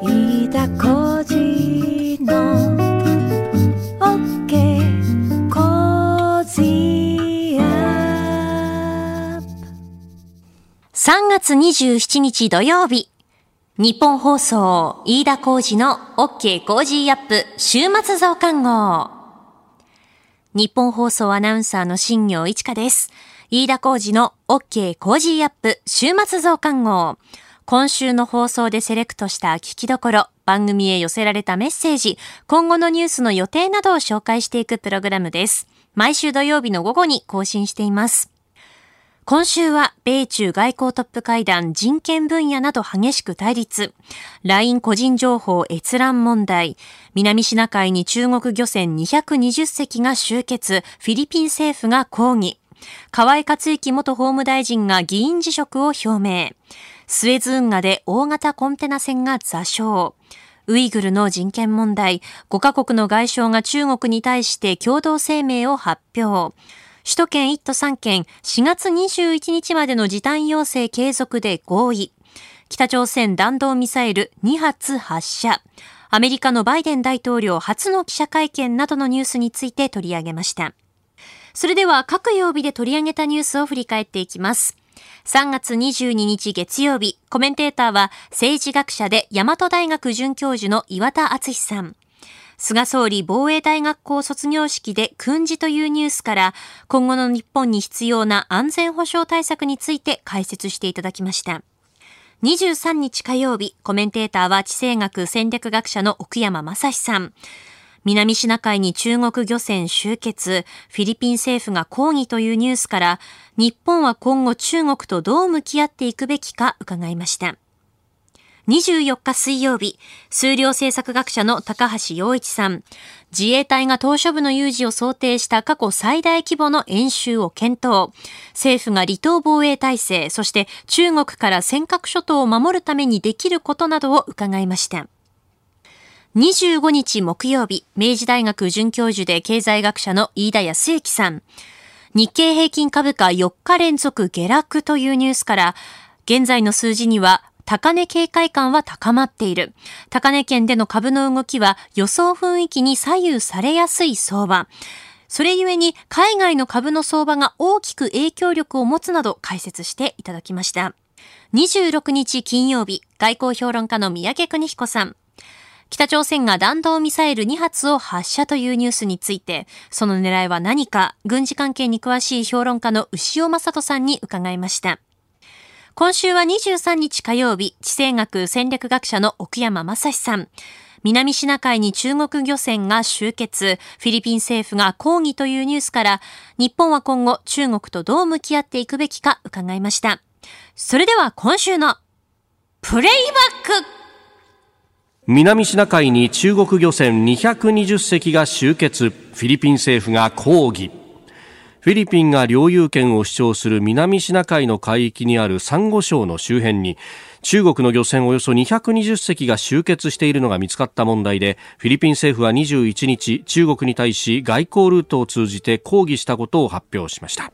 飯田浩司の OK Cozy up 3月27日土曜日。ニッポン放送、飯田浩司の OK Cozy up 週末増刊号。ニッポン放送アナウンサーの新行市佳です。飯田浩司の OK Cozy up 週末増刊号。今週の放送でセレクトした聞きどころ、番組へ寄せられたメッセージ、今後のニュースの予定などを紹介していくプログラムです。毎週土曜日の午後に更新しています。今週は米中外交トップ会談人権分野など激しく対立。LINE 個人情報閲覧問題。南シナ海に中国漁船220隻が集結。フィリピン政府が抗議。河井克行元法務大臣が議員辞職を表明。スエズ運河で大型コンテナ船が座礁。ウイグルの人権問題。5カ国の外相が中国に対して共同声明を発表。首都圏1都3県4月21日までの時短要請継続で合意。北朝鮮弾道ミサイル2発発射。アメリカのバイデン大統領初の記者会見などのニュースについて取り上げました。それでは各曜日で取り上げたニュースを振り返っていきます。3月22日月曜日、コメンテーターは政治学者で大和大学准教授の岩田敦さん。菅総理防衛大学校卒業式で訓示というニュースから今後の日本に必要な安全保障対策について解説していただきました。23日火曜日、コメンテーターは地政学戦略学者の奥山正史さん。南シナ海に中国漁船集結、フィリピン政府が抗議というニュースから、日本は今後中国とどう向き合っていくべきか伺いました。24日水曜日、数量政策学者の高橋洋一さん、自衛隊が島嶼部の有事を想定した過去最大規模の演習を検討。政府が離島防衛体制、そして中国から尖閣諸島を守るためにできることなどを伺いました。25日木曜日、明治大学准教授で経済学者の飯田康之さん。日経平均株価4日連続下落というニュースから、現在の数字には高値警戒感は高まっている。高値圏での株の動きは予想雰囲気に左右されやすい相場。それゆえに海外の株の相場が大きく影響力を持つなど解説していただきました。26日金曜日、外交評論家の三宅邦彦さん。北朝鮮が弾道ミサイル2発を発射というニュースについて、その狙いは何か、軍事関係に詳しい評論家の牛尾正人さんに伺いました。今週は23日火曜日、地政学戦略学者の奥山正史さん。南シナ海に中国漁船が集結、フィリピン政府が抗議というニュースから、日本は今後中国とどう向き合っていくべきか伺いました。それでは今週のプレイバック南シナ海に中国漁船220隻が集結。フィリピン政府が抗議。フィリピンが領有権を主張する南シナ海の海域にあるサンゴ礁の周辺に中国の漁船およそ220隻が集結しているのが見つかった問題でフィリピン政府は21日中国に対し外交ルートを通じて抗議したことを発表しました。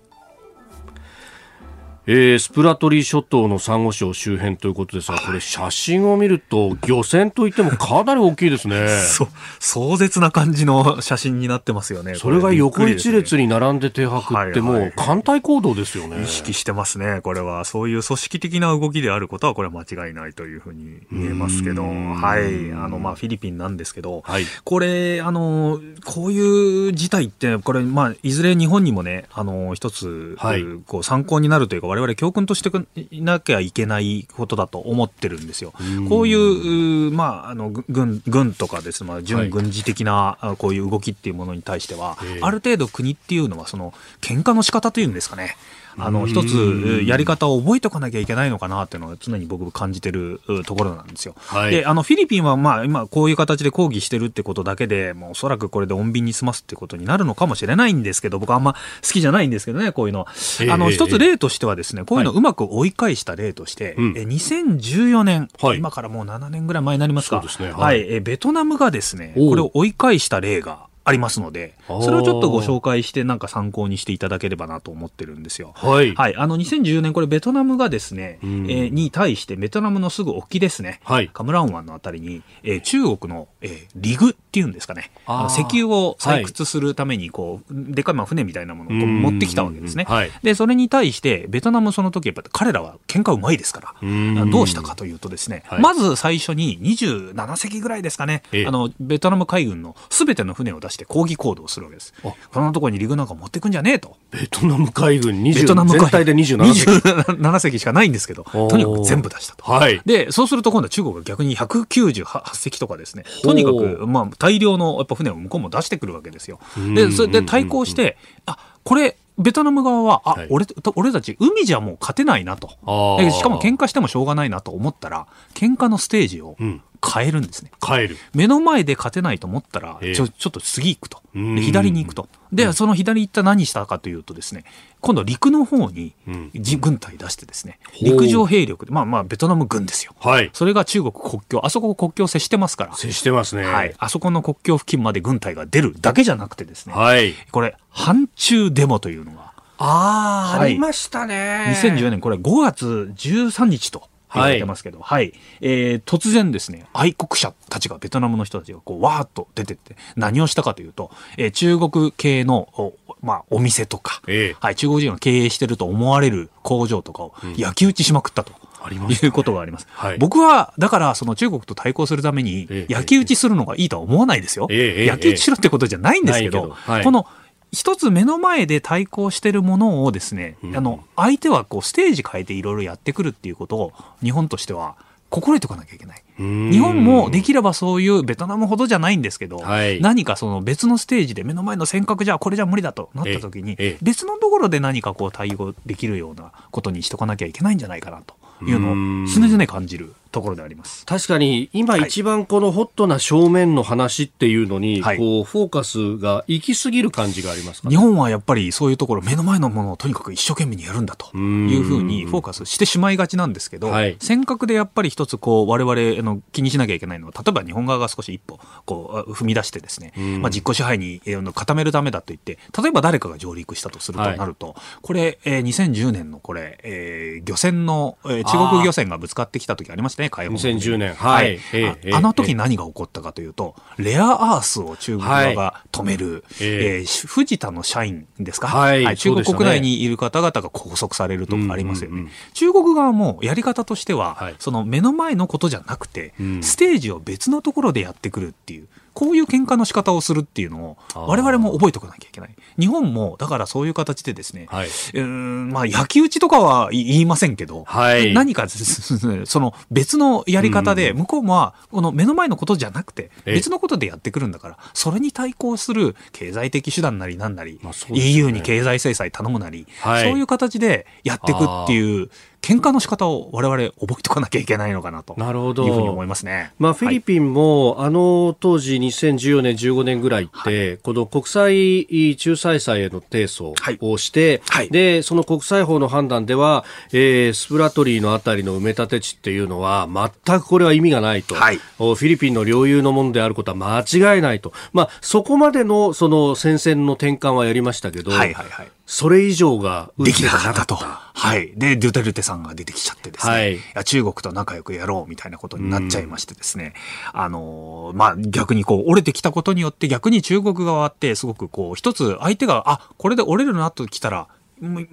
えー、スプラトリー諸島のサンゴ礁周辺ということですが、これ写真を見ると漁船といってもかなり大きいですね。そう、壮絶な感じの写真になってますよね。それが横一列にに並んで停泊ってはいもはいう艦隊行動ですよね。意識してますね。これは、そういう組織的な動きであることは、これは間違いないというふうに見えますけど、うんはい。あの、まあ、フィリピンなんですけど、はい。これ、あの、こういう事態って、これ、まあ、いずれ日本にもね、あの、一つ、はいこう、参考になるというか、我々教訓としていなきゃいけないことだと思ってるんですよ。こういう、うまあ、あの、ぐ軍、軍とかですね、まあ、はい準軍事的な、あこういう動きっていうものに対しては、ええある程度国っていうのは、その、喧嘩の仕方というんですかね。あの、一つ、やり方を覚えておかなきゃいけないのかなっていうのは常に僕感じてるうところなんですよ。はい。で、あの、フィリピンはまあ、今こういう形で抗議してるってことだけで、もうおそらくこれで穏便に済ますってことになるのかもしれないんですけど、僕はあんま好きじゃないんですけどね、こういうの。あの、ええ一つ例としてはですね、こういうのをうまく追い返した例として、うん。え2014年、はい。今からもう7年ぐらい前になりますか。ね。はい。はい、えベトナムがですね、これを追い返した例がありますので、それをちょっとご紹介して、なんか参考にしていただければなと思ってるんですよ。はい。はい。あの、2014年、これベトナムがですね、えうん。ーに対して、ベトナムのすぐ沖ですね、はい。カムラン湾のあたりに、えー中国の、えーリグっていうんですかね、あの石油を採掘するために、こう、でかいまあ船みたいなものを持ってきたわけですね。はい。で、それに対して、ベトナムその時、やっぱ彼らは喧嘩うまいですから、うん。どうしたかというとですね、はい。まず最初に27隻ぐらいですかね、ええ。あの、ベトナム海軍のすべての船を出して抗議行動をするわけです。あこんなところにリグなんか持ってくんじゃねえと。ベトナム海軍20ベトナム海全体で27隻。27隻しかないんですけど、とにかく全部出したと。はい。で、そうすると今度は中国が逆に198隻とかですね、とにかく、まあ、大量のやっぱ船を向こうも出してくるわけですよ。うんで、それで対抗して、あ、これ、ベトナム側は、あ、はい俺、俺たち海じゃもう勝てないなと。しかも喧嘩してもしょうがないなと思ったら、喧嘩のステージをうん変えるんですね。帰る。目の前で勝てないと思ったら、ええちょちょっと次行くと。うんで左に行くと。で、その左行った何したかというとですね、今度陸の方にうんじ軍隊出してですね、陸上兵力で、まあまあベトナム軍ですよ。はい。それが中国国境、あそこ国境接してますから、接してますね。はい。あそこの国境付近まで軍隊が出るだけじゃなくてですね、はい。これ、反中デモというのが、ああ、はいありましたね。2010年、これ5月13日と言われてますけど、はい。えー突然ですね、愛国者たちが、ベトナムの人たちが、こう、わーっと出てって、何をしたかというと、えー中国系の、おまあ、お店とか、ええはい、中国人が経営してると思われる工場とかを焼き討ちしまくったと。ありまねいうことがあります。はい僕は、だから、その中国と対抗するためにええ、焼き討ちするのがいいとは思わないですよ。ええええ焼き討ちしろってことじゃないんですけど、ないけどはいこの、一つ目の前で対抗してるものをですね、うんあの、相手はこう、ステージ変えていろいろやってくるっていうことを、日本としては、心得ておかなきゃいけない。うん。日本もできればそういうベトナムほどじゃないんですけど、はい。何かその別のステージで目の前の尖閣じゃこれじゃ無理だとなった時に別のところで何かこう対応できるようなことにしとかなきゃいけないんじゃないかなというのうん。を常々感じるところであります。確かに今はい一番このホットな正面の話っていうのに、はい。こうフォーカスが行き過ぎる感じがありますかね。日本はやっぱりそういうところ目の前のものをとにかく一生懸命にやるんだというふうにフォーカスしてしまいがちなんですけど、はい。尖閣でやっぱり一つこう我々あの気にしなきゃいけないのは例えば日本側が少し一歩こう踏み出してですね、うん。まあ、実効支配に固めるためだと言って例えば誰かが上陸したとするとはいなると、これ、えー2010年のこれ、えー漁船の、えー中国漁船がぶつかってきた時ありましたね海保の時に。2010年はい。ええあええあの時何が起こったかというと、レアアースを中国側が止める、ええ。えー藤田の社員ですか、はい。中国そうでしたね。国内にいる方々が拘束されるとかありますよね。うんうんうん。中国側もやり方としては、はい。その目の前のことじゃなくて、うん。ステージを別のところでやってくるっていう、こういう喧嘩の仕方をするっていうのを、我々も覚えておかなきゃいけない。日本も、だからそういう形でですね、はい。うーん、まあ、焼き討ちとかは言いませんけど、はい。何か、その別のやり方で、向こうもは、この目の前のことじゃなくて、ええ。別のことでやってくるんだから、それに対抗する経済的手段なりなんなり、まあね。EU に経済制裁頼むなり、はい。そういう形でやっていくっていう、喧嘩の仕方を我々覚えておかなきゃいけないのかなと。なるほどいうふうに思いますね。まあ、フィリピンも、あの当時2014年、15年ぐらいって、この国際仲裁裁への提訴をして、はい。でその国際法の判断では、えースプラトリーのあたりの埋め立て地っていうのは全くこれは意味がないと、はい。おフィリピンの領有のものであることは間違いないと、まあ、そこまでのその戦線の転換はやりましたけど、はいはいはい。それ以上ができなかったと。はい。で、デュテルテさんが出てきちゃってですね。はいいや中国と仲良くやろうみたいなことになっちゃいましてですね。あのーまあ、逆にこう、折れてきたことによって逆に中国側ってすごくこう、一つ相手が、あ、これで折れるなときたら、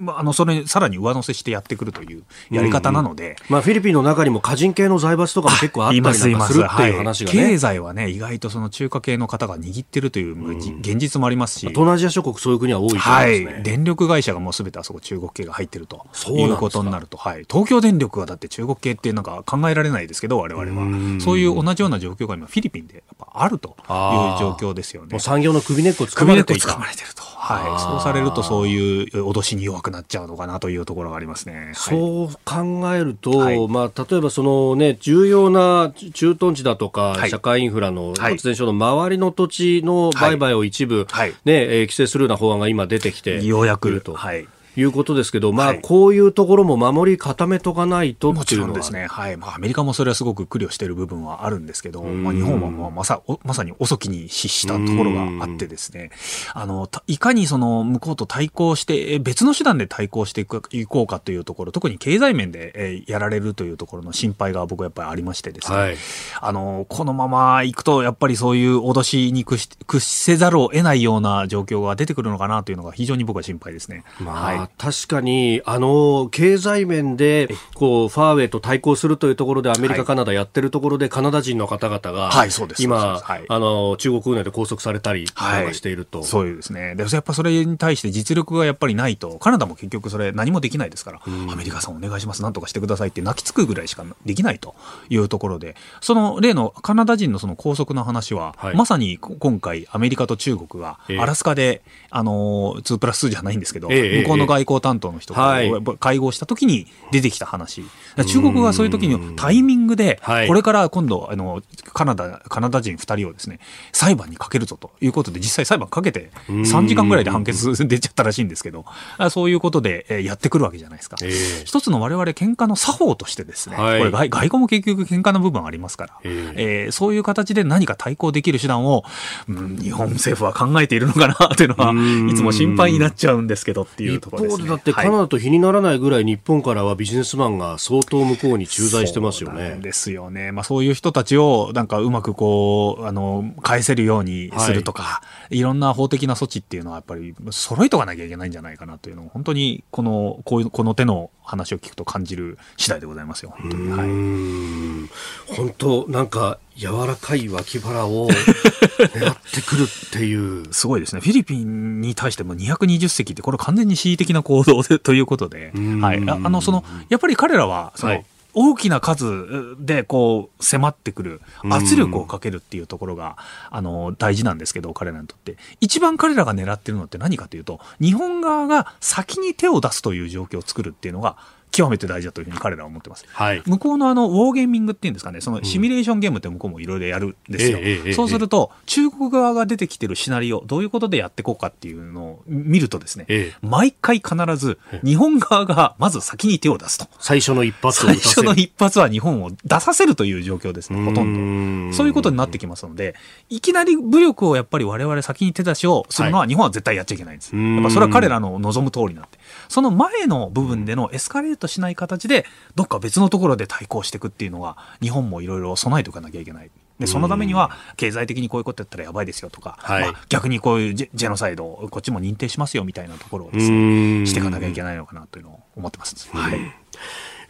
ああの、それにさらに上乗せしてやってくるというやり方なので、まあ、フィリピンの中にも個人系の財閥とかも結構あったりなんかするっていう話がね。経済はね、意外とその中華系の方が握ってるというじ現実もありますし、東南アジア諸国そういう国は多いと思いまはい。電力会社がもうすべてあそこ中国系が入ってると。いうことになると、はい、東京電力はだって中国系ってなんか考えられないですけど、我々うん。は。そういう同じような状況が今、フィリピンでやっぱあるという状況ですよね。産業の首根っこ掴首根っこまれていた。掴まれてると。はい。そうされるとそういう脅しに弱くなっちゃうのかなというところがありますね。はい。そう考えると、はい。まあ、例えばその、ね、重要な駐屯地だとか、はい。社会インフラのはい。発電所の周りの土地の売買を一部、はい。ねえー規制するような法案が今出てきてようやく。いると、はい。いうことですけど、まあ、はい。こういうところも守り固めとかないともちろんですね、はい。まあ、アメリカもそれはすごく苦慮している部分はあるんですけど、まあ、日本はまあまさおまさに遅きに失したところがあってですね、あのたいかにその向こうと対抗して、え別の手段で対抗していくいこうかというところ、特に経済面で、えーやられるというところの心配が僕はやっぱりありましてですね、はい。あのこのまま行くと、やっぱりそういう脅しに屈し屈せざるを得ないような状況が出てくるのかなというのが非常に僕は心配ですね。まあ、はい確かに、あの、経済面で、こう、ファーウェイと対抗するというところでアメリカ、はいカナダやってるところで、カナダ人の方々が、はいそうです。そう今、はい。あの、中国内で拘束されたり、していると。そういうですね。で、やっぱそれに対して実力がやっぱりないと、カナダも結局それ何もできないですから、アメリカさんお願いします、なんとかしてくださいって泣きつくぐらいしかできないというところで、その例のカナダ人のその拘束の話は、はい。まさにこ今回アメリカと中国がええ。アラスカで、あの、2プラス2じゃないんですけど、ええ向こうの外交担当の人とはい。会合した時に出てきた話。だから中国がそういう時にタイミングで、はい。これから今度、あの、カナダ、カナダ人2人をですね、裁判にかけるぞということで、実際裁判かけて、3時間ぐらいで判決 出ちゃったらしいんですけど、あそういうことで、えーやってくるわけじゃないですか。ええ。一つの我々喧嘩の作法としてですね、はい。これ外外交も結局喧嘩の部分ありますから、ええ。ーそういう形で何か対抗できる手段を、うん日本政府は考えているのかなというのは、うん。いつも心配になっちゃうんですけどっていう一ところでだってはいカナダと比にならないぐらい日本からはビジネスマンが相当向こうに駐在してますよね。ですよね。まあそういう人たちをなんかうまくこう、あの、返せるようにするとか、い、ろんな法的な措置っていうのはやっぱり揃えとかなきゃいけないんじゃないかなというのを本当にこの、こういう、この手の話を聞くと感じる次第でございますよ。本当に。うはい。ん本当なんか柔らかい脇腹を 狙ってくるっていう。すごいですね。フィリピンに対しても220隻って、これ完全に恣意的な行動でということで、んはい。ああの、その、やっぱり彼らは、その、はい大きな数でこう迫ってくる圧力をかけるっていうところが、あの、大事なんですけど、彼らにとって。一番彼らが狙ってるのって何かというと、日本側が先に手を出すという状況を作るっていうのが、極めて大事だというふうに彼らは思ってます。はい。向こうのあの、ウォーゲーミングっていうんですかね、そのシミュレーションゲームって向こうもいろいろやるんですよ。ええええええそうすると、中国側が出てきてるシナリオ、どういうことでやっていこうかっていうのを見るとですね、ええ毎回必ず日本側がまず先に手を出すと。最初の一発を最。初の一発は日本を出させるという状況ですね、ほとうんんど。そういうことになってきますので、いきなり武力をやっぱり我々先に手出しをするのは日本は絶対やっちゃいけないんです。うんやっぱそれは彼らの望む通りなんで。その前の部分でのエスカレートしない形で、どっか別のところで対抗していくっていうのは、日本もいろいろ備えておかなきゃいけない。で、そのためには、経済的にこういうことやったらやばいですよとか、はいまあ逆にこういうジェノサイドをこっちも認定しますよみたいなところをですうんね、していかなきゃいけないのかなというのを思ってます。はい。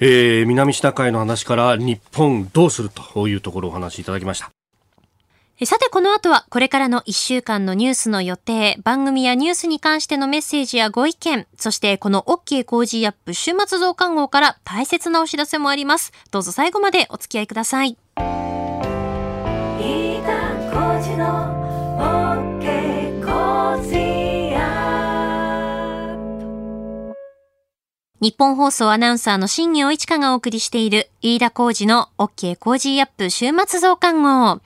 えー南シナ海の話から日本どうするというところをお話しいただきました。えさてこの後はこれからの1週間のニュースの予定、番組やニュースに関してのメッセージやご意見、そしてこの OK 工事アップ週末増刊号から大切なお知らせもあります。どうぞ最後までお付き合いください。飯田浩司の OK コージーアップ日本放送アナウンサーの新業一華がお送りしている飯田浩二の OK 工事アップ週末増刊号。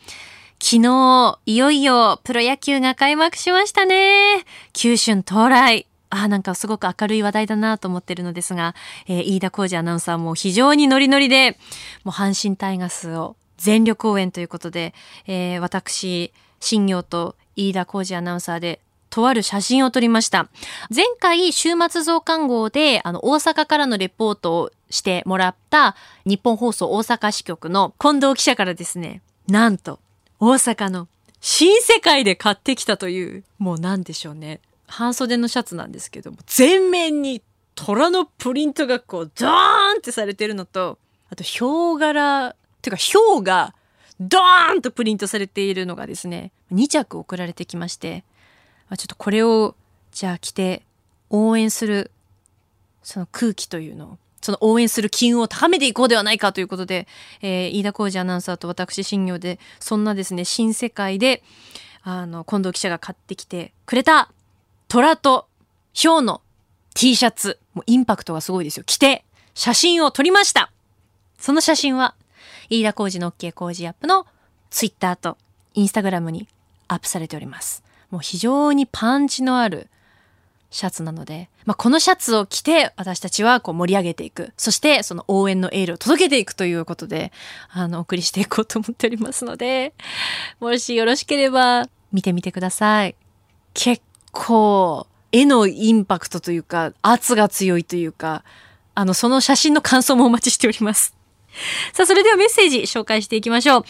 昨日、いよいよプロ野球が開幕しましたね。九春到来。あ、なんかすごく明るい話題だなと思ってるのですが、えー飯田浩二アナウンサーも非常にノリノリで、もう阪神タイガースを全力応援ということで、えー私、新業と飯田浩二アナウンサーでとある写真を撮りました。前回、週末増刊号で、あの、大阪からのレポートをしてもらった、日本放送大阪支局の近藤記者からですね、なんと、大阪の新世界で買ってきたという、もうなんでしょうね。半袖のシャツなんですけども、全面に虎のプリントがこう、ドーンってされてるのと、あと、ヒョウ柄、てか、ヒョウが、ドーンとプリントされているのがですね、2着送られてきまして、あちょっとこれをじゃあ着て応援するその空気というのをその応援する機運を高めていこうではないかということで、えー飯田浩二アナウンサーと私新業でそんなですね新世界であの近藤記者が買ってきてくれた虎とヒョウの T シャツもうインパクトがすごいですよ着て写真を撮りましたその写真は飯田浩二の OK 工事アップのツイッターとインスタグラムにアップされております。もう非常にパンチのあるシャツなので、まあ、このシャツを着て私たちはこう盛り上げていく。そしてその応援のエールを届けていくということで、あの、お送りしていこうと思っておりますので、もしよろしければ見てみてください。結構、絵のインパクトというか、圧が強いというか、あの、その写真の感想もお待ちしております。さあ、それではメッセージ紹介していきましょう。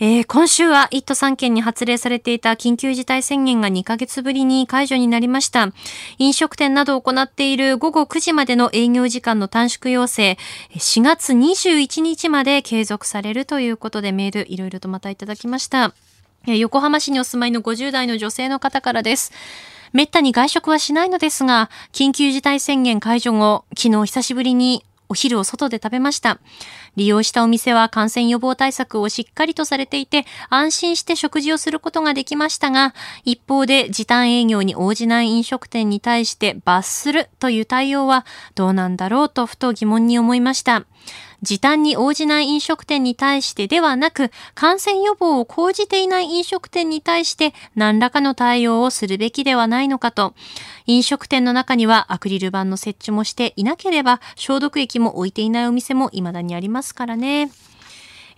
えー、今週は1都3県に発令されていた緊急事態宣言が2ヶ月ぶりに解除になりました。飲食店などを行っている午後9時までの営業時間の短縮要請、4月21日まで継続されるということでメールいろいろとまたいただきました。横浜市にお住まいの50代の女性の方からです。めったに外食はしないのですが、緊急事態宣言解除後、昨日久しぶりにお昼を外で食べました。利用したお店は感染予防対策をしっかりとされていて、安心して食事をすることができましたが、一方で時短営業に応じない飲食店に対して罰するという対応はどうなんだろうとふと疑問に思いました。時短に応じない飲食店に対してではなく、感染予防を講じていない飲食店に対して何らかの対応をするべきではないのかと。飲食店の中にはアクリル板の設置もしていなければ消毒液も置いていないお店も未だにありますからね。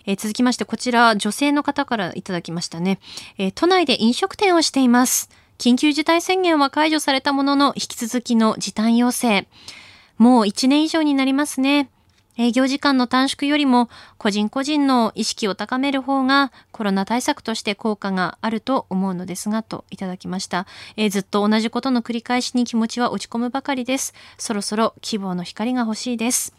え続きまして、こちら、女性の方からいただきましたね。え都内で飲食店をしています。緊急事態宣言は解除されたものの、引き続きの時短要請。もう1年以上になりますね。営業時間の短縮よりも個人個人の意識を高める方がコロナ対策として効果があると思うのですがといただきました、えーずっと同じことの繰り返しに気持ちは落ち込むばかりです。そろそろ希望の光が欲しいです。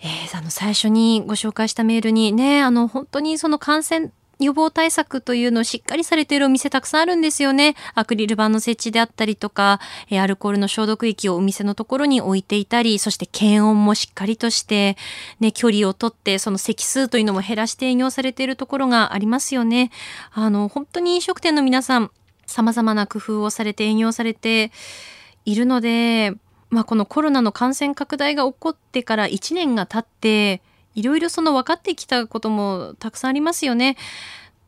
えーあの最初にご紹介したメールにね、あの本当にその感染予防対策というのをしっかりされているお店たくさんあるんですよね。アクリル板の設置であったりとか、アルコールの消毒液をお店のところに置いていたり、そして検温もしっかりとして、ね、距離をとって、その席数というのも減らして営業されているところがありますよね。あの、本当に飲食店の皆さん、様々な工夫をされて営業されているので、まあ、このコロナの感染拡大が起こってから1年が経って、いろいろその分かってきたこともたくさんありますよね。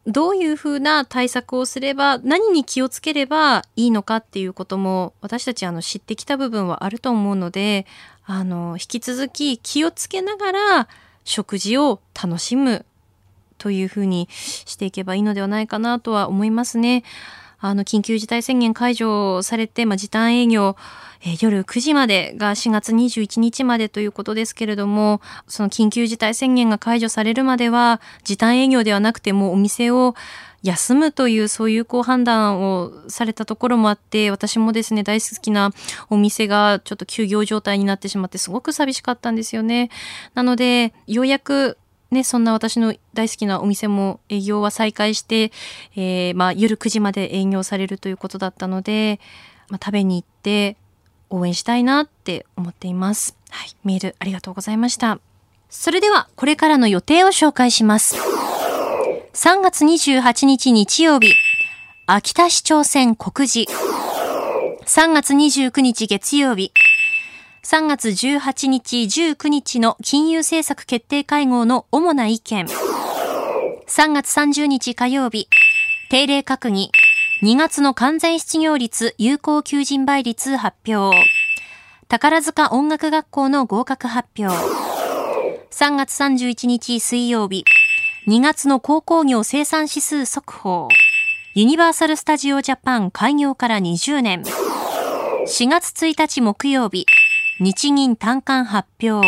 どういうふうな対策をすれば、何に気をつければいいのかっていうことも、私たちあの知ってきた部分はあると思うので、あの、引き続き気をつけながら食事を楽しむというふうにしていけばいいのではないかなとは思いますね。あの、緊急事態宣言解除されて、まあ、時短営業、えー夜9時までが4月21日までということですけれども、その緊急事態宣言が解除されるまでは、時短営業ではなくてもお店を休むというそういうこう判断をされたところもあって、私もですね、大好きなお店がちょっと休業状態になってしまってすごく寂しかったんですよね。なので、ようやくね、そんな私の大好きなお店も営業は再開して、えーまあ夜9時まで営業されるということだったので、まあ、食べに行って応援したいなって思っています。はい、メールありがとうございました。それでは、これからの予定を紹介します。3月28日日曜日、秋田市長選告示。3月29日月曜日、3月18日、19日の金融政策決定会合の主な意見。3月30日火曜日、定例閣議。2月の完全失業率、有効求人倍率発表。宝塚音楽学校の合格発表。3月31日水曜日、2月の鉱工業生産指数速報。ユニバーサル・スタジオ・ジャパン開業から20年。4月1日木曜日、日銀単価発表。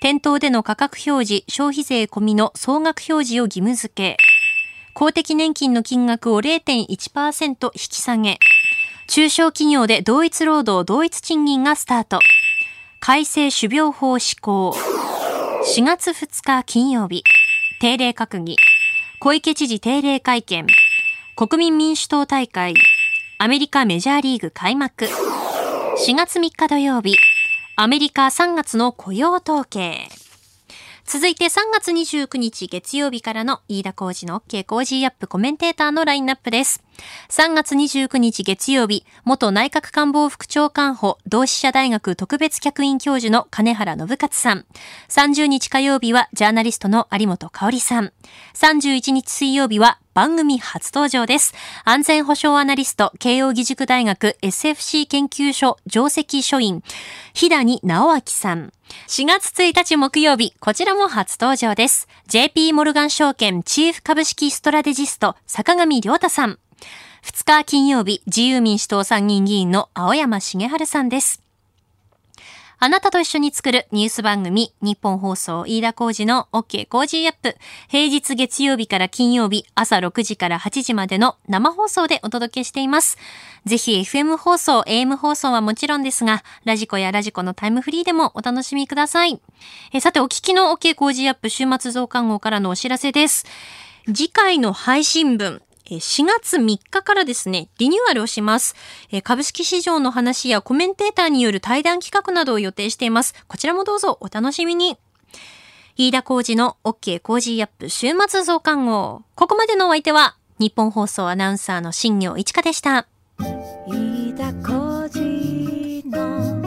店頭での価格表示、消費税込みの総額表示を義務付け。公的年金の金額を0.1%引き下げ。中小企業で同一労働同一賃金がスタート。改正種苗法施行。4月2日金曜日。定例閣議。小池知事定例会見。国民民主党大会。アメリカメジャーリーグ開幕。4月3日土曜日。アメリカ3月の雇用統計。続いて3月29日月曜日からの飯田浩二の OK コージーアップコメンテーターのラインナップです。3月29日月曜日、元内閣官房副長官補、同志社大学特別客員教授の兼原信克さん。30日火曜日はジャーナリストの有本香さん。31日水曜日は番組初登場です。安全保障アナリスト、慶応義塾大学 SFC 研究所上席書院、日谷直明さん。4月1日木曜日、こちらも初登場です。JP モルガン証券チーフ株式ストラテジスト、坂上良太さん。2日金曜日、自由民主党参議院議員の青山茂春さんです。あなたと一緒に作るニュース番組、日本放送飯田浩二の OK 工事アップ。平日月曜日から金曜日、朝6時から8時までの生放送でお届けしています。ぜひ FM 放送、AM 放送はもちろんですが、ラジコやラジコのタイムフリーでもお楽しみください。えさて、お聞きの OK 工事アップ週末増刊号からのお知らせです。次回の配信分、4月3日からですね、リニューアルをします。株式市場の話やコメンテーターによる対談企画などを予定しています。こちらもどうぞお楽しみに。飯田浩二の OK 工事アップ週末増刊号。ここまでのお相手は、日本放送アナウンサーの新業一華でした。飯田浩二